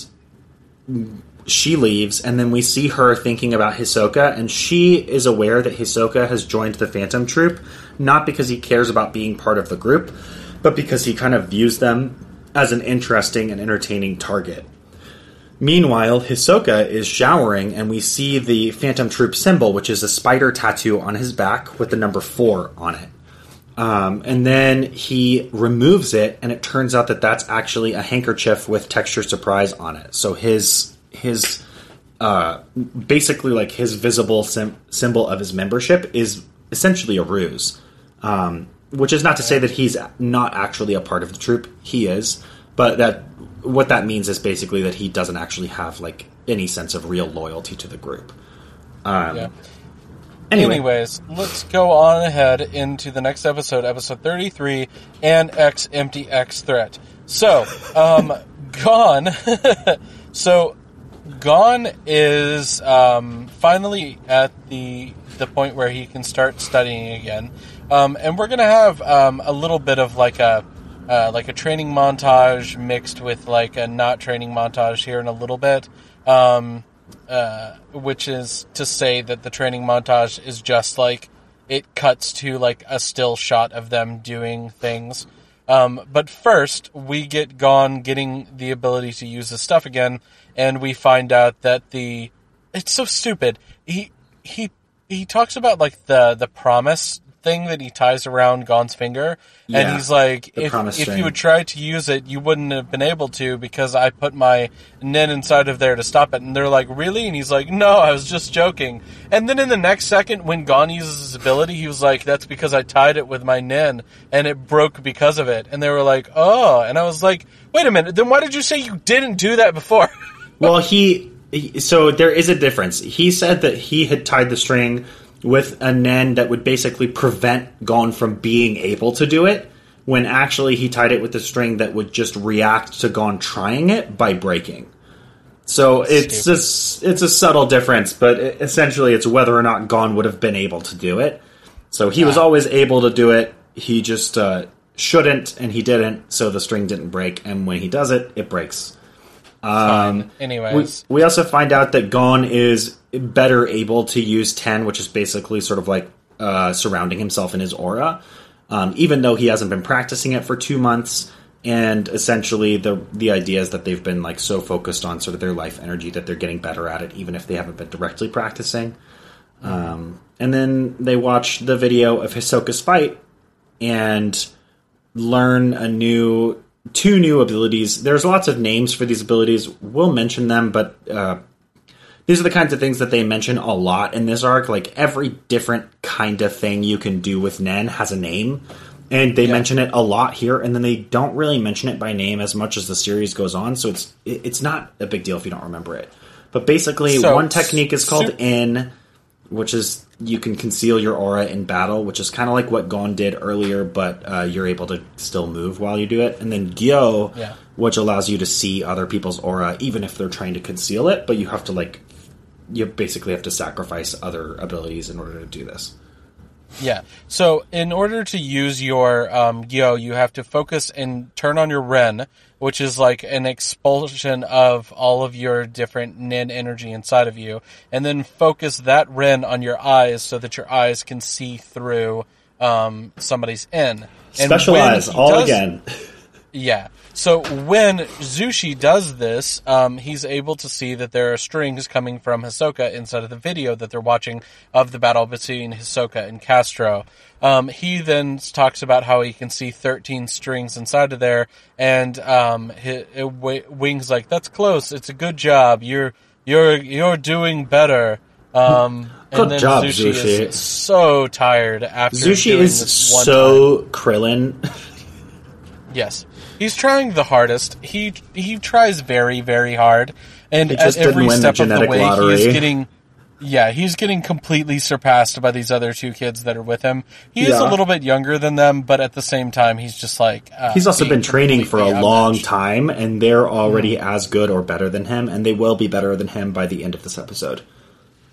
she leaves, and then we see her thinking about Hisoka, and she is aware that Hisoka has joined the Phantom Troop, not because he cares about being part of the group, but because he kind of views them as an interesting and entertaining target. Meanwhile, Hisoka is showering, and we see the Phantom Troop symbol, which is a spider tattoo on his back with the number four on it. Um, and then he removes it, and it turns out that that's actually a handkerchief with texture surprise on it. So his his uh, basically like his visible sim- symbol of his membership is essentially a ruse. Um, which is not to say that he's not actually a part of the troop. He is, but that what that means is basically that he doesn't actually have like any sense of real loyalty to the group. Um, Yeah. Anyway, Anyways, let's go on ahead into the next episode, episode 33, and X Empty X Threat. So, um, *laughs* Gon. *laughs* so, Gon is um, finally at the the point where he can start studying again, um, and we're gonna have um, a little bit of like a uh, like a training montage mixed with like a not training montage here in a little bit. Um, uh, which is to say that the training montage is just like it cuts to like a still shot of them doing things. Um, but first, we get Gon getting the ability to use his stuff again, and we find out that the it's so stupid. He he he talks about like the the promise thing that he ties around Gon's finger, and he's like, if if you would try to use it, you wouldn't have been able to because I put my Nen inside of there to stop it. And they're like, really? And he's like, no, I was just joking. And then in the next second, when Gon uses his ability, he was like, that's because I tied it with my Nen and it broke because of it. And they were like, oh. And I was like, wait a minute, then why did you say you didn't do that before? *laughs* well, he so there is a difference. He said that he had tied the string with a nen that would basically prevent Gon from being able to do it, when actually he tied it with a string that would just react to Gon trying it by breaking. So it's a, it's a subtle difference, but essentially it's whether or not Gon would have been able to do it. So he was always able to do it. He just uh, shouldn't, and he didn't. So the string didn't break, and when he does it, it breaks. Fine. We, we also find out that Gon is better able to use Ten, which is basically sort of like uh, surrounding himself in his aura. um, even though he hasn't been practicing it for two months. And essentially, the the idea is that they've been like so focused on sort of their life energy that they're getting better at it, even if they haven't been directly practicing. Um, and then they watch the video of Hisoka's fight and learn a new two new abilities. There's lots of names for these abilities. We'll mention them, but uh, these are the kinds of things that they mention a lot in this arc. Like every different kind of thing you can do with Nen has a name. And they Yeah. mention it a lot here, and then they don't really mention it by name as much as the series goes on. So it's it's not a big deal if you don't remember it. But basically, So, one technique is called In, which is you can conceal your aura in battle, which is kind of like what Gon did earlier, but uh, you're able to still move while you do it. And then Gyo, Yeah. which allows you to see other people's aura, even if they're trying to conceal it, but you have to like you basically have to sacrifice other abilities in order to do this. Yeah. So in order to use your um, Gyo, you have to focus and turn on your Ren, which is like an expulsion of all of your different Nen energy inside of you, and then focus that Ren on your eyes so that your eyes can see through um, somebody's in. And Special when eyes, he all does- again. *laughs* Yeah. So when Zushi does this, um, he's able to see that there are strings coming from Hisoka inside of the video that they're watching of the battle between Hisoka and Castro. Um, he then talks about how he can see 13 strings inside of there, and um, Wing's like, "That's close. It's a good job. You're you're you're doing better." Um, Good and then job, Zushi, Zushi. is so tired after Zushi is one time. so Krillin. *laughs* Yes, he's trying the hardest. He he tries very very hard, and at every win the step of the way, he is getting. Yeah, he's getting completely surpassed by these other two kids that are with him. He is a little bit younger than them, but at the same time, he's just like uh, He's also been training for a long time, and they're already Mm-hmm. as good or better than him, and they will be better than him by the end of this episode.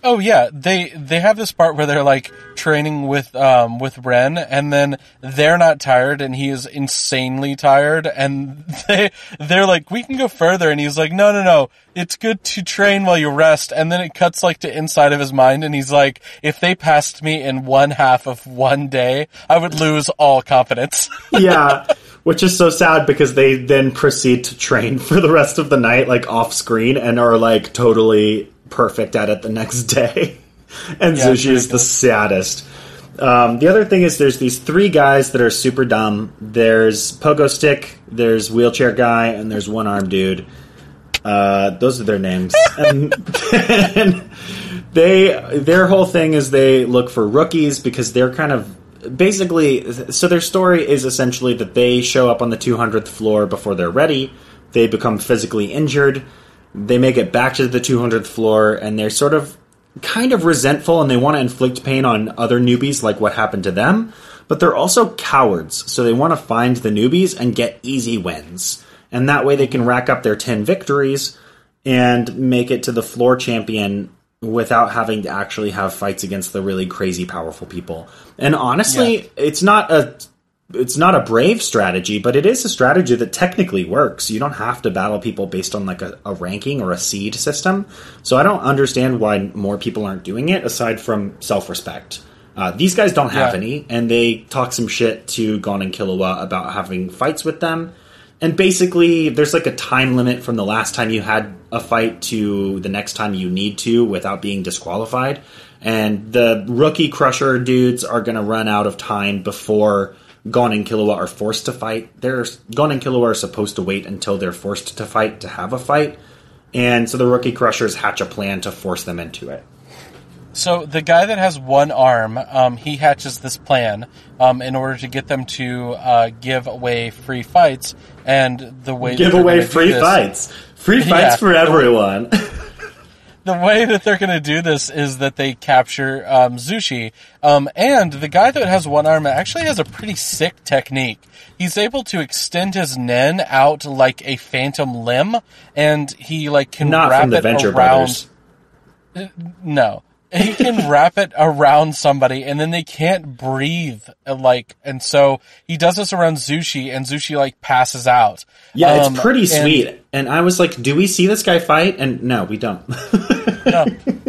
Oh yeah, they they have this part where they're like training with um with Ren, and then they're not tired, and he is insanely tired, and *laughs* they they're like, we can go further, and he's like, no no no, it's good to train while you rest, and then it cuts like to inside of his mind, and he's like, if they passed me in one half of one day, I would lose all confidence. *laughs* yeah, which is so sad because they then proceed to train *laughs* for the rest of the night, like off screen, and are like totally perfect at it the next day. *laughs* and Yeah, Zushi is the saddest. Um, the other thing is there's these three guys that are super dumb. There's Pogo Stick, there's Wheelchair Guy, and there's One Arm Dude. Uh, those are their names. *laughs* and, and they their whole thing is they look for rookies because they're kind of basically so their story is essentially that they show up on the 200th floor before they're ready. They become physically injured. They make it back to the 200th floor and they're sort of kind of resentful and they want to inflict pain on other newbies like what happened to them, but they're also cowards. So they want to find the newbies and get easy wins. And that way they can rack up their 10 victories and make it to the floor champion without having to actually have fights against the really crazy powerful people. And honestly, Yeah. it's not a it's not a brave strategy, but it is a strategy that technically works. You don't have to battle people based on like a, a ranking or a seed system. So I don't understand why more people aren't doing it aside from self respect. Uh, these guys don't have Yeah. any, and they talk some shit to Gon and Killua about having fights with them. And basically, there's like a time limit from the last time you had a fight to the next time you need to without being disqualified. And the rookie crusher dudes are going to run out of time before Gon and Killua are forced to fight. They're, Gon and Killua are supposed to wait until they're forced to fight to have a fight. And so the rookie crushers hatch a plan to force them into it. So the guy that has one arm, um, he hatches this plan um, in order to get them to uh, give away free fights, and the way Give away free this- fights. Free *laughs* fights Yeah. for everyone. *laughs* The way that they're going to do this is that they capture um, Zushi, um, and the guy that has one arm actually has a pretty sick technique. He's able to extend his nen out like a phantom limb, and he like can Not wrap from the it Venture around. Brothers. No. He can wrap it around somebody and then they can't breathe like and so he does this around Zushi and Zushi like passes out. Yeah, Um, it's pretty and- sweet. And I was like, do we see this guy fight? And no, we don't. *laughs* no.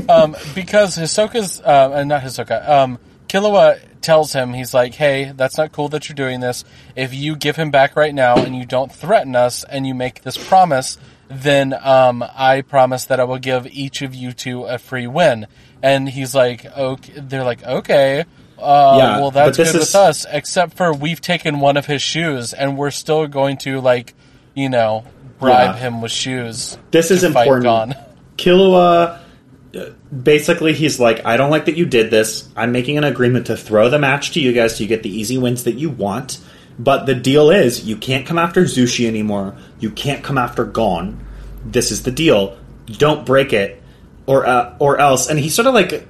Um, because Hisoka's uh, uh, not Hisoka, um, Killua tells him, he's like, hey, that's not cool that you're doing this. If you give him back right now and you don't threaten us and you make this promise, then um, I promise that I will give each of you two a free win. And he's like, okay. They're like, okay. Uh, Yeah, well, that's good is- with us, except for we've taken one of his shoes and we're still going to, like, you know, bribe Yeah. him with shoes. This is important. Gon. Killua, basically, he's like, I don't like that you did this. I'm making an agreement to throw the match to you guys so you get the easy wins that you want. But the deal is, you can't come after Zushi anymore. You can't come after Gon. This is the deal. Don't break it, or uh, or else. And he sort of like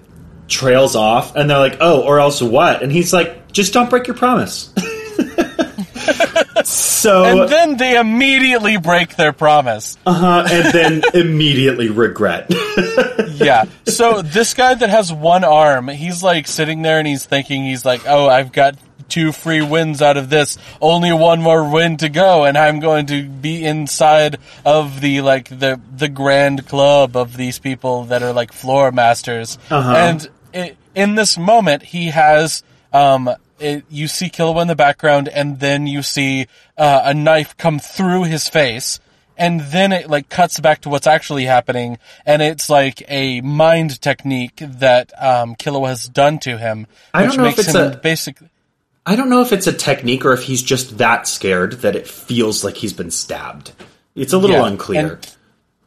trails off, and they're like, "Oh, or else what?" And he's like, "Just don't break your promise." *laughs* so And then they immediately break their promise. uh, and then *laughs* immediately regret. *laughs* yeah. So this guy that has one arm, he's like sitting there and he's thinking, he's like, oh, I've got two free wins out of this. Only one more win to go, and I'm going to be inside of the like the the grand club of these people that are like floor masters. Uh-huh. And i in this moment, he has um. It, you see Killua in the background, and then you see uh, a knife come through his face and then it like cuts back to what's actually happening, and it's like a mind technique that um, Killua has done to him, I don't which makes him a- basically. I don't know if it's a technique or if he's just that scared that it feels like he's been stabbed. It's a little Yeah, unclear. and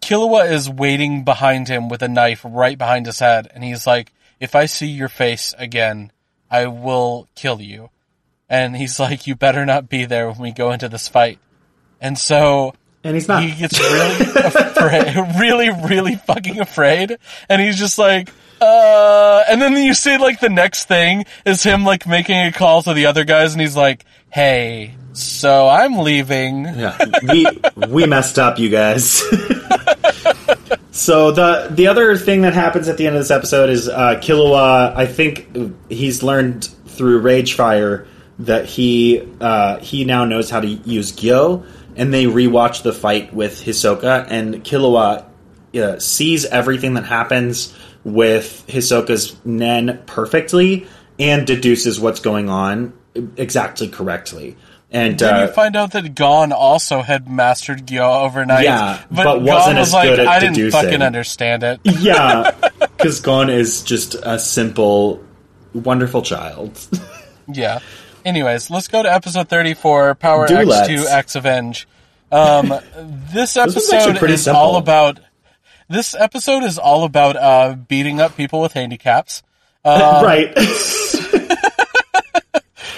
Killua is waiting behind him with a knife right behind his head, and he's like, "If I see your face again, I will kill you." And he's like, "You better not be there when we go into this fight." And so And he's not. he gets really *laughs* afraid, really, really fucking afraid, and he's just like, uh, and then you see like the next thing is him like making a call to the other guys, and he's like, hey, so I'm leaving. yeah, we we messed up, you guys. *laughs* so the the other thing that happens at the end of this episode is uh, Killua. I think he's learned through Rage Fire that he uh, he now knows how to use Gyo, and they rewatch the fight with Hisoka, and Killua uh, sees everything that happens with Hisoka's Nen perfectly and deduces what's going on exactly correctly. And Then uh, you find out that Gon also had mastered Gyo overnight. Yeah, but, but Gon wasn't was as like, good at I didn't deducing." fucking understand it. *laughs* yeah, *laughs* because Gon is just a simple, wonderful child. *laughs* Yeah. Anyways, let's go to episode 34, Power Do X. 2 X Avenge. Um, this episode pretty is simple. all about. This episode is all about uh, beating up people with handicaps. *laughs* right. *laughs*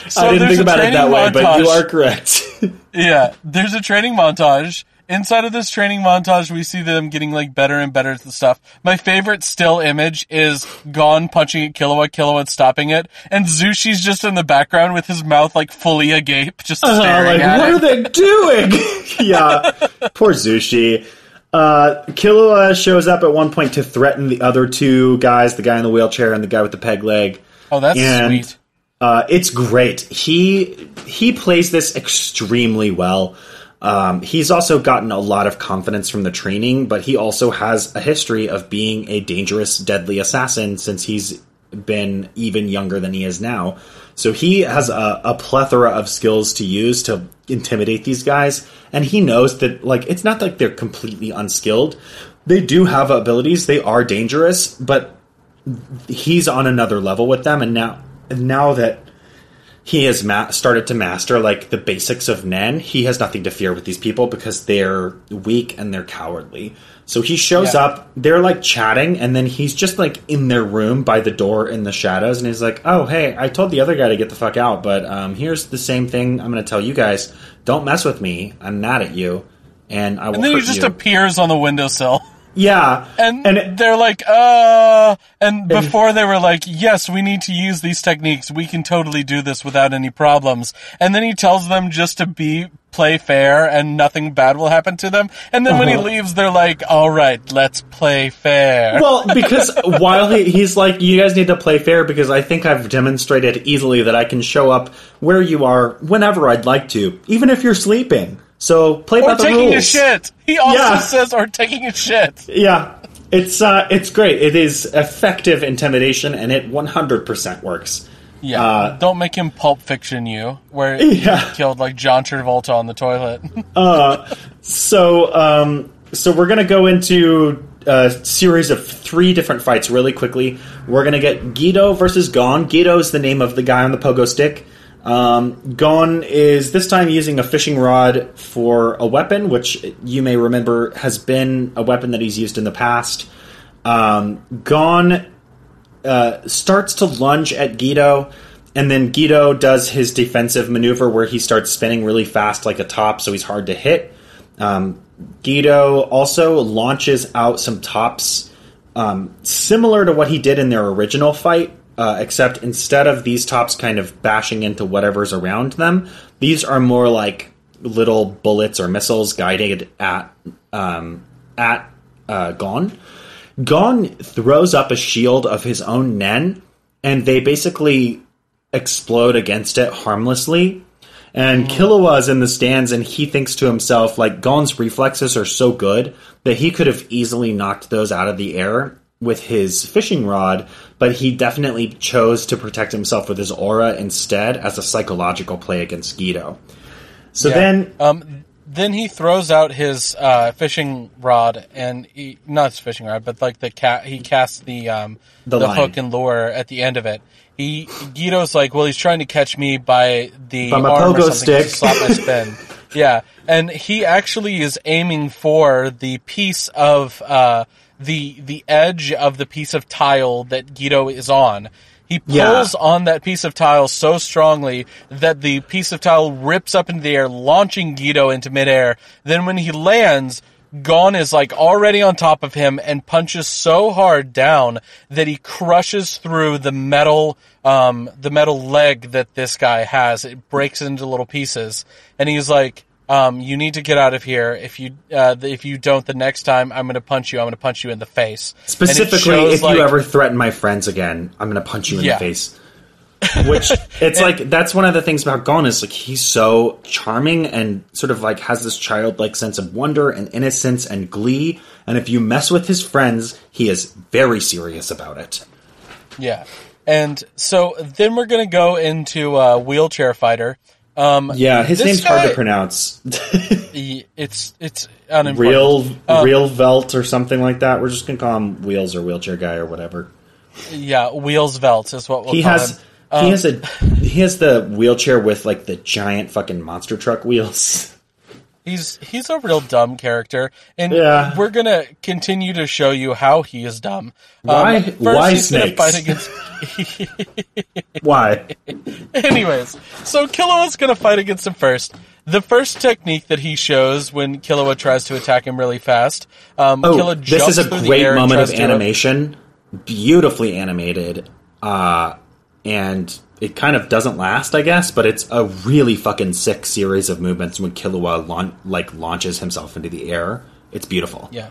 So I didn't think about it that way, but you are correct. *laughs* Yeah, there's a training montage. Inside of this training montage, we see them getting like better and better at the stuff. My favorite still image is Gon punching at Killua, Killua stopping it, and Zushi's just in the background with his mouth like fully agape, just Uh, staring like, at what it. are they doing? yeah, poor Zushi. Uh, Killua shows up at one point to threaten the other two guys, the guy in the wheelchair and the guy with the peg leg. oh, that's and sweet. Uh, it's great. He he plays this extremely well. Um, he's also gotten a lot of confidence from the training, but he also has a history of being a dangerous, deadly assassin since he's been even younger than he is now. So he has a, a plethora of skills to use to intimidate these guys, and he knows that like it's not like they're completely unskilled. They do have abilities. They are dangerous, but he's on another level with them, and now now that he has ma- started to master like the basics of Nen, he has nothing to fear with these people because they're weak and they're cowardly. So he shows Yeah. up, they're like chatting, and then he's just like in their room by the door in the shadows, and he's like, "Oh, hey, I told the other guy to get the fuck out, but um, here's the same thing I'm going to tell you guys: don't mess with me. I'm mad at you, and I will And then hurt he just you." appears on the windowsill. *laughs* yeah, And, and it- they're like, uh, and before they were like, yes, we need to use these techniques. We can totally do this without any problems. And then he tells them just to be, play fair and nothing bad will happen to them. And then when he Uh-huh. leaves, they're like, all right, let's play fair. well, *laughs* because while he, he's like, you guys need to play fair because I think I've demonstrated easily that I can show up where you are whenever I'd like to, even if you're sleeping. So play or by the taking rules. a shit. He also Yeah. says, or taking a shit. Yeah, it's uh, it's great. It is effective intimidation, and it 100% works. Yeah, Uh, don't make him Pulp Fiction you, where Yeah. he killed like John Travolta on the toilet. *laughs* So, um, so we're gonna go into a series of three different fights really quickly. We're gonna get Guido versus Gon. Guido is the name of the guy on the pogo stick. Um, Gon is this time using a fishing rod for a weapon, which you may remember has been a weapon that he's used in the past. Um, Gon uh, starts to lunge at Guido, and then Guido does his defensive maneuver where he starts spinning really fast like a top, so he's hard to hit. Um, Guido also launches out some tops um, similar to what he did in their original fight, uh, except instead of these tops kind of bashing into whatever's around them, these are more like little bullets or missiles guided at um, at uh, Gon. Gon throws up a shield of his own Nen, and they basically explode against it harmlessly. And Killua is in the stands, and he thinks to himself, like, Gon's reflexes are so good that he could have easily knocked those out of the air with his fishing rod, but he definitely chose to protect himself with his aura instead as a psychological play against Guido. So Yeah. then um, then he throws out his uh, fishing rod and he, not his fishing rod, but like the cat. He casts the um, The the, hook and lure at the end of it. He Guido's like, well, he's trying to catch me by the By my arm or pogo stick. slap my *laughs* spin. yeah, and he actually is aiming for the piece of uh, the the edge of the piece of tile that Guido is on. He Yeah. pulls on that piece of tile so strongly that the piece of tile rips up into the air, launching Guido into midair. Then when he lands, Gon is like already on top of him and punches so hard down that he crushes through the metal, um, the metal leg that this guy has. It breaks into little pieces, and he's like, um, "You need to get out of here. If you, uh, if you don't, the next time I'm going to punch you. I'm going to punch you in the face." Specifically, shows, if like- you ever threaten my friends again, I'm going to punch you in Yeah. the face. *laughs* Which it's like that's one of the things about Gon is like he's so charming and sort of like has this childlike sense of wonder and innocence and glee. And if you mess with his friends, he is very serious about it. Yeah. And so then we're going to go into uh, wheelchair fighter. Um, Yeah, his name's hard to pronounce. *laughs* it's it's unimportant. Real, Um, real Velt or something like that. We're just gonna call him Wheels or Wheelchair Guy or whatever. Yeah, wheels Velt is what we'll he call has him. Um, he has a he has the wheelchair with like the giant fucking monster truck wheels. *laughs* He's he's a real dumb character, and Yeah. we're gonna continue to show you how he is dumb. Why- first why he's snakes? Fight against. *laughs* Why? Anyways, so Killua's gonna fight against him first. The first technique that he shows when Killua tries to attack him really fast, um, Oh, Killua this jumps is a great moment of animation, beautifully animated, uh, and it kind of doesn't last, I guess, but it's a really fucking sick series of movements when Killua laun- like launches himself into the air. It's beautiful. Yeah.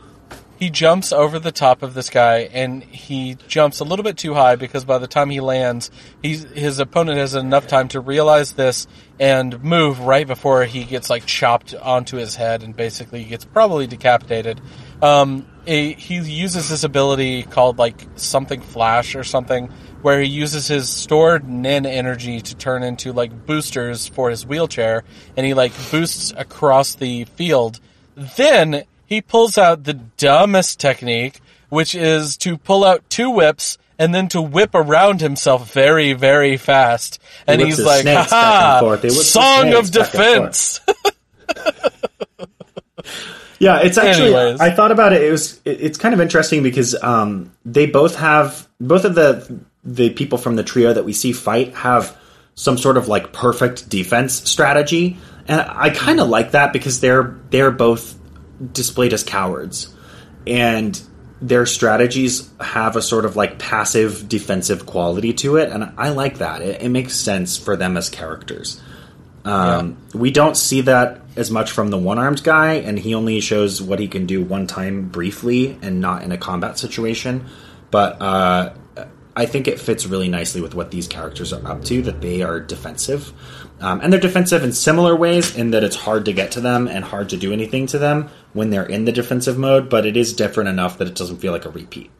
He jumps over the top of this guy, and he jumps a little bit too high because by the time he lands, he's, his opponent has enough time to realize this and move right before he gets like chopped onto his head and basically gets probably decapitated. Um, he uses this ability called like something flash or something, where he uses his stored Nen energy to turn into like boosters for his wheelchair, and he like boosts across the field. Then he pulls out the dumbest technique, which is to pull out two whips and then to whip around himself very, very fast. And whips he's like, snakes back and ha forth. He whips his song of defense. *laughs* Yeah, it's actually. Anyways. I thought about it. It was. it- It's kind of interesting because um, they both have both of the the people from the trio that we see fight have some sort of like perfect defense strategy, and I kind of like that because they're they're both displayed as cowards, and their strategies have a sort of like passive defensive quality to it, and I like that. It, it makes sense for them as characters. Um, We don't see that as much from the one armed guy, and he only shows what he can do one time briefly and not in a combat situation. But uh, I think it fits really nicely with what these characters are up to, that they are defensive. Um, and they're defensive in similar ways in that it's hard to get to them and hard to do anything to them when they're in the defensive mode, but it is different enough that it doesn't feel like a repeat.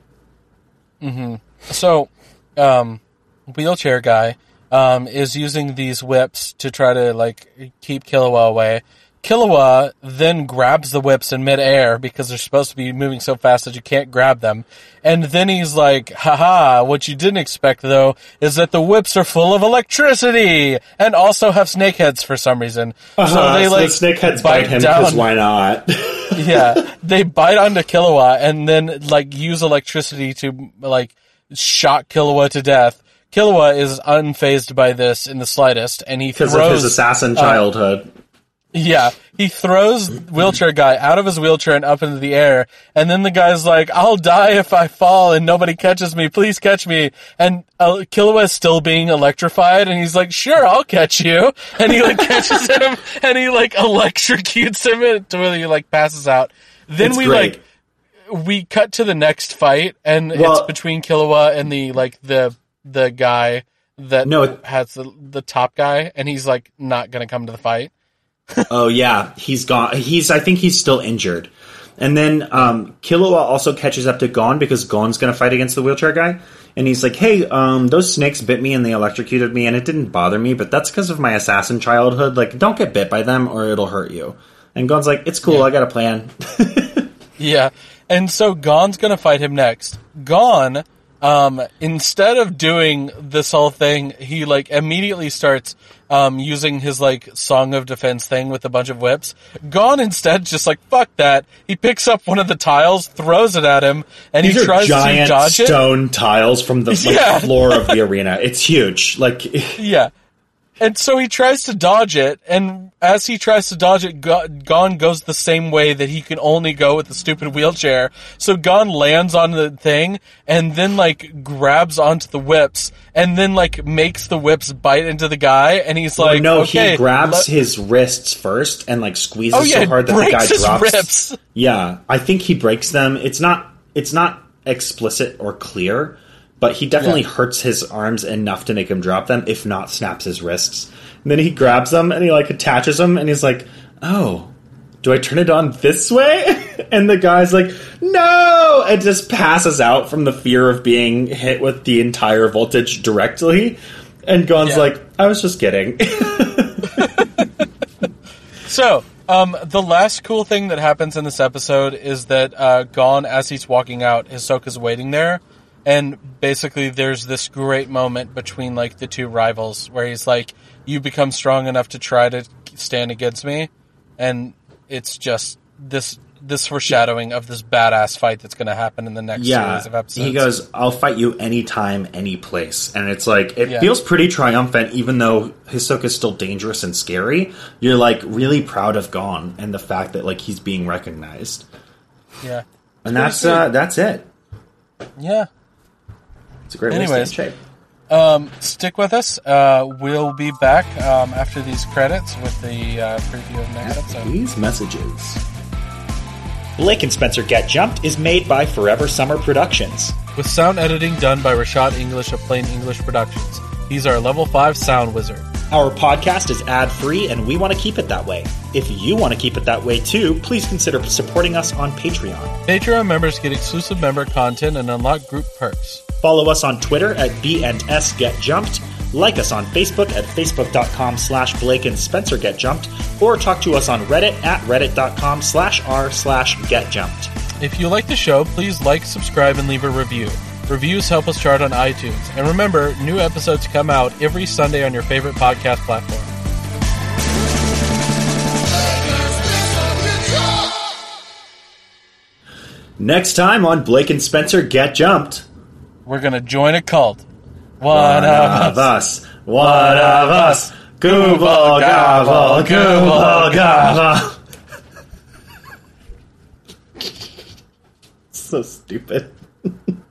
So, um, wheelchair guy, um, is using these whips to try to like keep Killua away. Killua then grabs the whips in midair because they're supposed to be moving so fast that you can't grab them. And then he's like, haha, what you didn't expect though is that the whips are full of electricity and also have snake heads for some reason. Uh-huh, so they so like the snakeheads bite him because why not? *laughs* yeah, they bite onto Killua and then like use electricity to like shock Killua to death. Killua is unfazed by this in the slightest, and he Because throws of his assassin childhood. Yeah, he throws wheelchair guy out of his wheelchair and up into the air, and then the guy's like, "I'll die if I fall and nobody catches me. Please catch me." And uh, Killua is still being electrified, and he's like, "Sure, I'll catch you." And he like *laughs* catches him, and he like electrocutes him until he like passes out. Then It's we great. like we cut to the next fight, and Well- it's between Killua and the like the the guy that No, has the the top guy, and he's like not gonna come to the fight. Oh yeah, he's gone. He's I think he's still injured. And then um, Killua also catches up to Gon because Gon's going to fight against the wheelchair guy. And he's like, "Hey, um, those snakes bit me and they electrocuted me, and it didn't bother me, but that's because of my assassin childhood. Like, don't get bit by them or it'll hurt you." And Gon's like, "It's cool. I got a plan." *laughs* Yeah. And so Gon's gonna fight him next. Gon, um, instead of doing this whole thing, he like immediately starts um, using his like song of defense thing with a bunch of whips. Gon instead just like fuck that. He picks up one of the tiles, throws it at him, and These he tries to dodge it. stone tiles from the like, *laughs* Yeah. floor of the arena. It's huge. Like, *laughs* Yeah. And so he tries to dodge it, and as he tries to dodge it, Go- Gon goes the same way that he can only go with the stupid wheelchair. So Gon lands on the thing, and then like grabs onto the whips, and then like makes the whips bite into the guy, and he's like, Oh, no, okay, he grabs let- his wrists first and like squeezes Oh, yeah, so hard that the guy drops. ribs. Yeah, I think he breaks them. It's not it's not explicit or clear, but he definitely Yeah. hurts his arms enough to make him drop them, if not snaps his wrists. And then he grabs them and he like attaches them and he's like, "Oh, do I turn it on this way?" *laughs* And the guy's like, "No!" and just passes out from the fear of being hit with the entire voltage directly. And Gon's Yeah. like, "I was just kidding." *laughs* So, um, the last cool thing that happens in this episode is that uh, Gon, as he's walking out, Hisoka's waiting there, and basically there's this great moment between like the two rivals where he's like, "You become strong enough to try to stand against me," and it's just this this foreshadowing of this badass fight that's going to happen in the next series of episodes. He goes, I'll fight you anytime, any place. And it's like, it Yeah. feels pretty triumphant, even though Hisoka is still dangerous and scary. You're like really proud of Gon and the fact that like he's being recognized. "Yeah, And that's uh, that's it. yeah." It's a great Anyways. way to stay in shape. Stick with us. Uh, we'll be back um, after these credits with the uh, preview of next episode. These messages. Blake and Spencer Get Jumped is made by Forever Summer Productions. with sound editing done by Rashad English of Plain English Productions. He's our level 5 sound wizard. Our podcast is ad free and we want to keep it that way. If you want to keep it that way too, please consider supporting us on Patreon. Patreon members get exclusive member content and unlock group perks. Follow us on Twitter at B&S Get Jumped, like us on Facebook at facebook.com slash Blake and Spencer Get Jumped, or talk to us on Reddit at reddit.com slash r slash Get Jumped. If you like the show, please like, subscribe, and leave a review. Reviews help us chart on iTunes. And remember, new episodes come out every Sunday on your favorite podcast platform. Next time on Blake and Spencer Get Jumped. We're going to join a cult. One, One of us. us. One of us. Google gobble. Google gobble. *laughs* so stupid. *laughs*